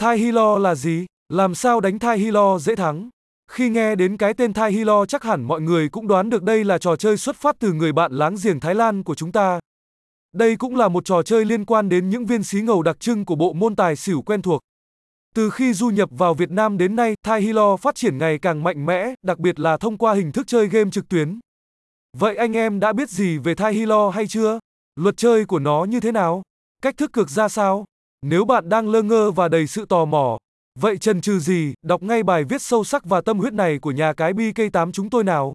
Thai Hilo là gì? Làm sao đánh Thai Hilo dễ thắng? Khi nghe đến cái tên Thai Hilo chắc hẳn mọi người cũng đoán được đây là trò chơi xuất phát từ người bạn láng giềng Thái Lan của chúng ta. Đây cũng là một trò chơi liên quan đến những viên xí ngầu đặc trưng của bộ môn tài xỉu quen thuộc. Từ khi du nhập vào Việt Nam đến nay, Thai Hilo phát triển ngày càng mạnh mẽ, đặc biệt là thông qua hình thức chơi game trực tuyến. Vậy anh em đã biết gì về Thai Hilo hay chưa? Luật chơi của nó như thế nào? Cách thức cược ra sao? Nếu bạn đang lơ ngơ và đầy sự tò mò, vậy chần chừ gì, đọc ngay bài viết sâu sắc và tâm huyết này của nhà cái BK8 chúng tôi nào.